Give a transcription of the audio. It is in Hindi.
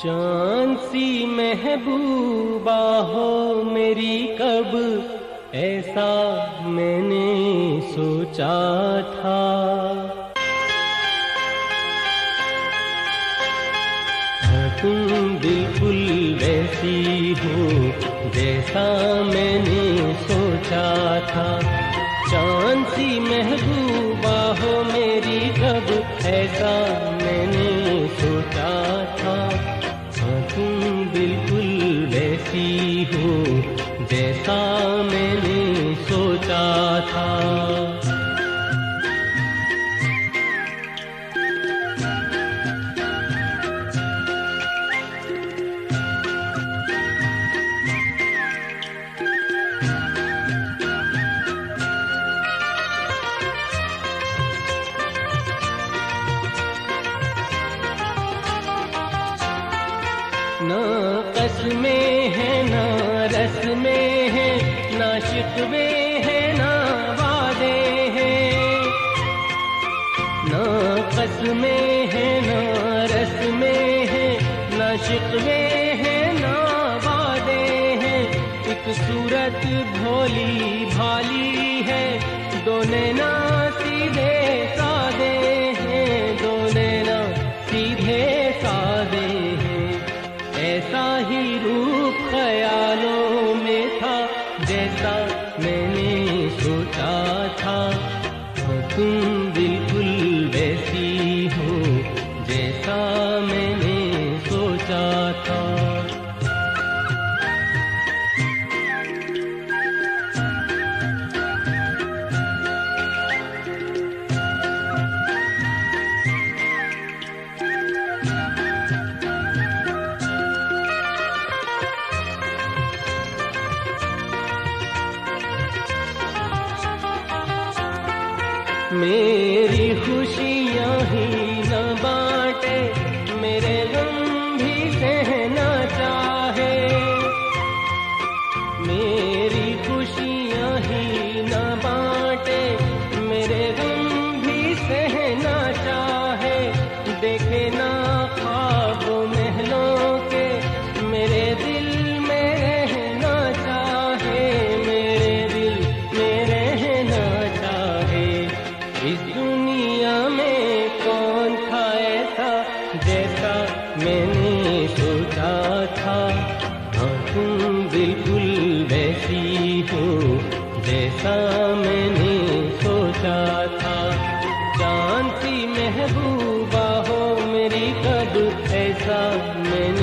चाँद सी महबूबा हो मेरी कब, ऐसा मैंने सोचा था। तुम बिल्कुल वैसी हो, जैसा मैंने सोचा था। चाँद सी महबूबा हो मेरी कब, ऐसा था। ना कसमें है ना रस्में है ना शिकवे कसमें है ना, रस में है। ना शिकवे है ना, वादे हैं। एक सूरत भोली भाली है। दो ना सीधे सादे हैं। दो ना सीधे सादे हैं। ऐसा ही रूप ख्यालों में था, जैसा मैंने सोचा। मैंने सोचा था। मेरी खुशियाँ ही न जैसा मैंने सोचा था। हाँ तुम बिल्कुल वैसी हो, जैसा मैंने सोचा था। जानती महबूबा हो मेरी कद, ऐसा मैंने